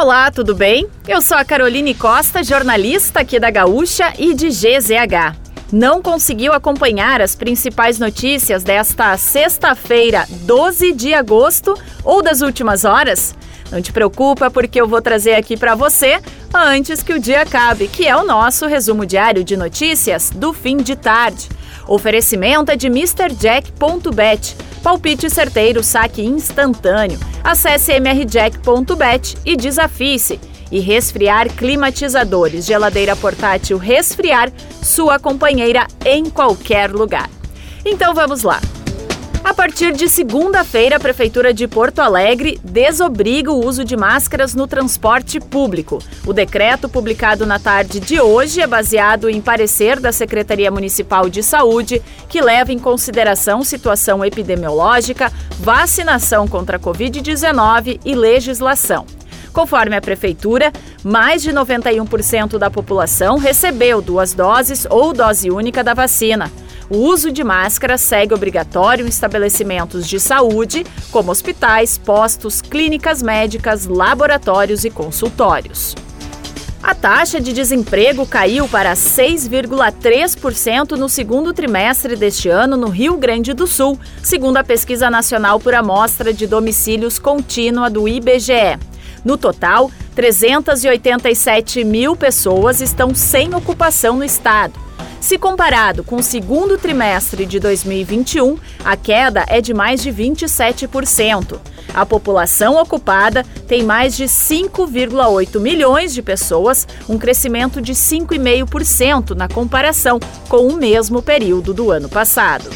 Olá, tudo bem? Eu sou a Caroline Costa, jornalista aqui da Gaúcha e de GZH. Não conseguiu acompanhar as principais notícias desta sexta-feira, 12 de agosto ou das últimas horas? Não te preocupa, porque eu vou trazer aqui para você antes que o dia acabe, que é o nosso resumo diário de notícias do fim de tarde. Oferecimento é de MrJack.bet. Palpite certeiro, saque instantâneo. Acesse mrjack.bet e desafie-se. E resfriar climatizadores, geladeira portátil resfriar, sua companheira em qualquer lugar. Então vamos lá. A partir de segunda-feira, a Prefeitura de Porto Alegre desobriga o uso de máscaras no transporte público. O decreto, publicado na tarde de hoje, é baseado em parecer da Secretaria Municipal de Saúde, que leva em consideração situação epidemiológica, vacinação contra a Covid-19 e legislação. Conforme a Prefeitura, mais de 91% da população recebeu duas doses ou dose única da vacina. O uso de máscara segue obrigatório em estabelecimentos de saúde, como hospitais, postos, clínicas médicas, laboratórios e consultórios. A taxa de desemprego caiu para 6,3% no segundo trimestre deste ano no Rio Grande do Sul, segundo a Pesquisa Nacional por Amostra de Domicílios Contínua do IBGE. No total, 387 mil pessoas estão sem ocupação no estado. Se comparado com o segundo trimestre de 2021, a queda é de mais de 27%. A população ocupada tem mais de 5,8 milhões de pessoas, um crescimento de 5,5% na comparação com o mesmo período do ano passado.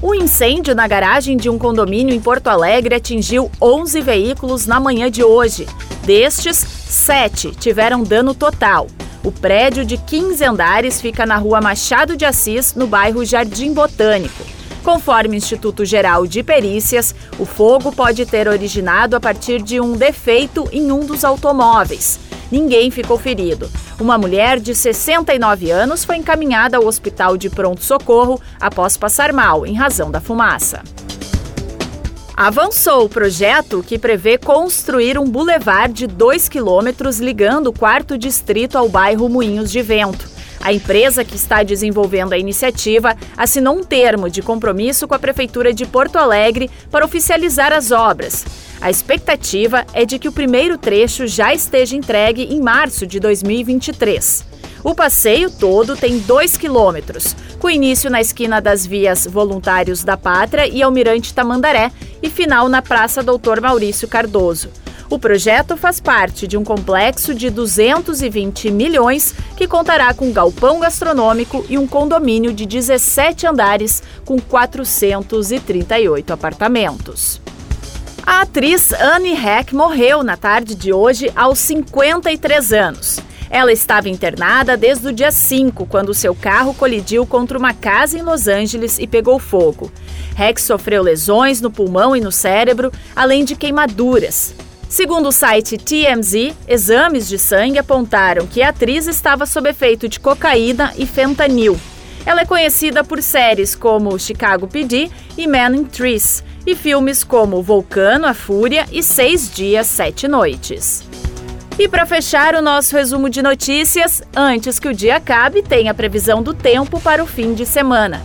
O incêndio na garagem de um condomínio em Porto Alegre atingiu 11 veículos na manhã de hoje. Destes, sete tiveram dano total. O prédio de 15 andares fica na rua Machado de Assis, no bairro Jardim Botânico. Conforme o Instituto Geral de Perícias, o fogo pode ter originado a partir de um defeito em um dos automóveis. Ninguém ficou ferido. Uma mulher de 69 anos foi encaminhada ao hospital de pronto-socorro após passar mal em razão da fumaça. Avançou o projeto que prevê construir um bulevar de 2 quilômetros ligando o quarto distrito ao bairro Moinhos de Vento. A empresa que está desenvolvendo a iniciativa assinou um termo de compromisso com a Prefeitura de Porto Alegre para oficializar as obras. A expectativa é de que o primeiro trecho já esteja entregue em março de 2023. O passeio todo tem 2 quilômetros, com início na esquina das vias Voluntários da Pátria e Almirante Tamandaré e final na Praça Doutor Maurício Cardoso. O projeto faz parte de um complexo de 220 milhões que contará com galpão gastronômico e um condomínio de 17 andares com 438 apartamentos. A atriz Anne Heck morreu na tarde de hoje aos 53 anos. Ela estava internada desde o dia 5, quando seu carro colidiu contra uma casa em Los Angeles e pegou fogo. Rex sofreu lesões no pulmão e no cérebro, além de queimaduras. Segundo o site TMZ, exames de sangue apontaram que a atriz estava sob efeito de cocaína e fentanil. Ela é conhecida por séries como Chicago PD e Man in Trees e filmes como Vulcano, a Fúria e Seis Dias, Sete Noites. E para fechar o nosso resumo de notícias, antes que o dia acabe, tem a previsão do tempo para o fim de semana.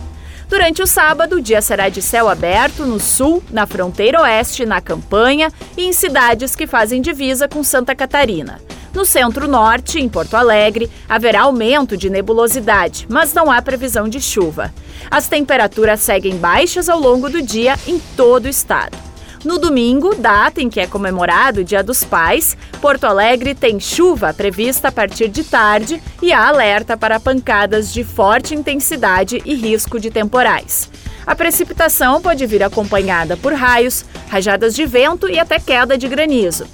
Durante o sábado, o dia será de céu aberto no sul, na fronteira oeste, na campanha e em cidades que fazem divisa com Santa Catarina. No centro-norte, em Porto Alegre, haverá aumento de nebulosidade, mas não há previsão de chuva. As temperaturas seguem baixas ao longo do dia em todo o estado. No domingo, data em que é comemorado o Dia dos Pais, Porto Alegre tem chuva prevista a partir de tarde e há alerta para pancadas de forte intensidade e risco de temporais. A precipitação pode vir acompanhada por raios, rajadas de vento e até queda de granizo.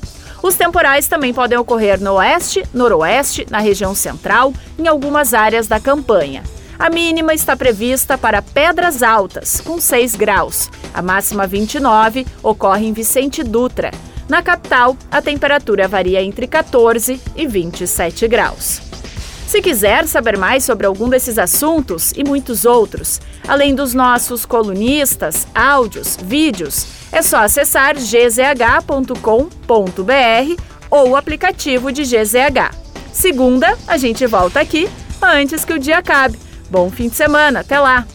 Os temporais também podem ocorrer no oeste, noroeste, na região central, em algumas áreas da campanha. A mínima está prevista para Pedras Altas, com 6 graus. A máxima 29 ocorre em Vicente Dutra. Na capital, a temperatura varia entre 14 e 27 graus. Se quiser saber mais sobre algum desses assuntos e muitos outros, além dos nossos colunistas, áudios, vídeos, é só acessar gzh.com.br ou o aplicativo de GZH. Segunda, a gente volta aqui antes que o dia acabe. Bom fim de semana, até lá!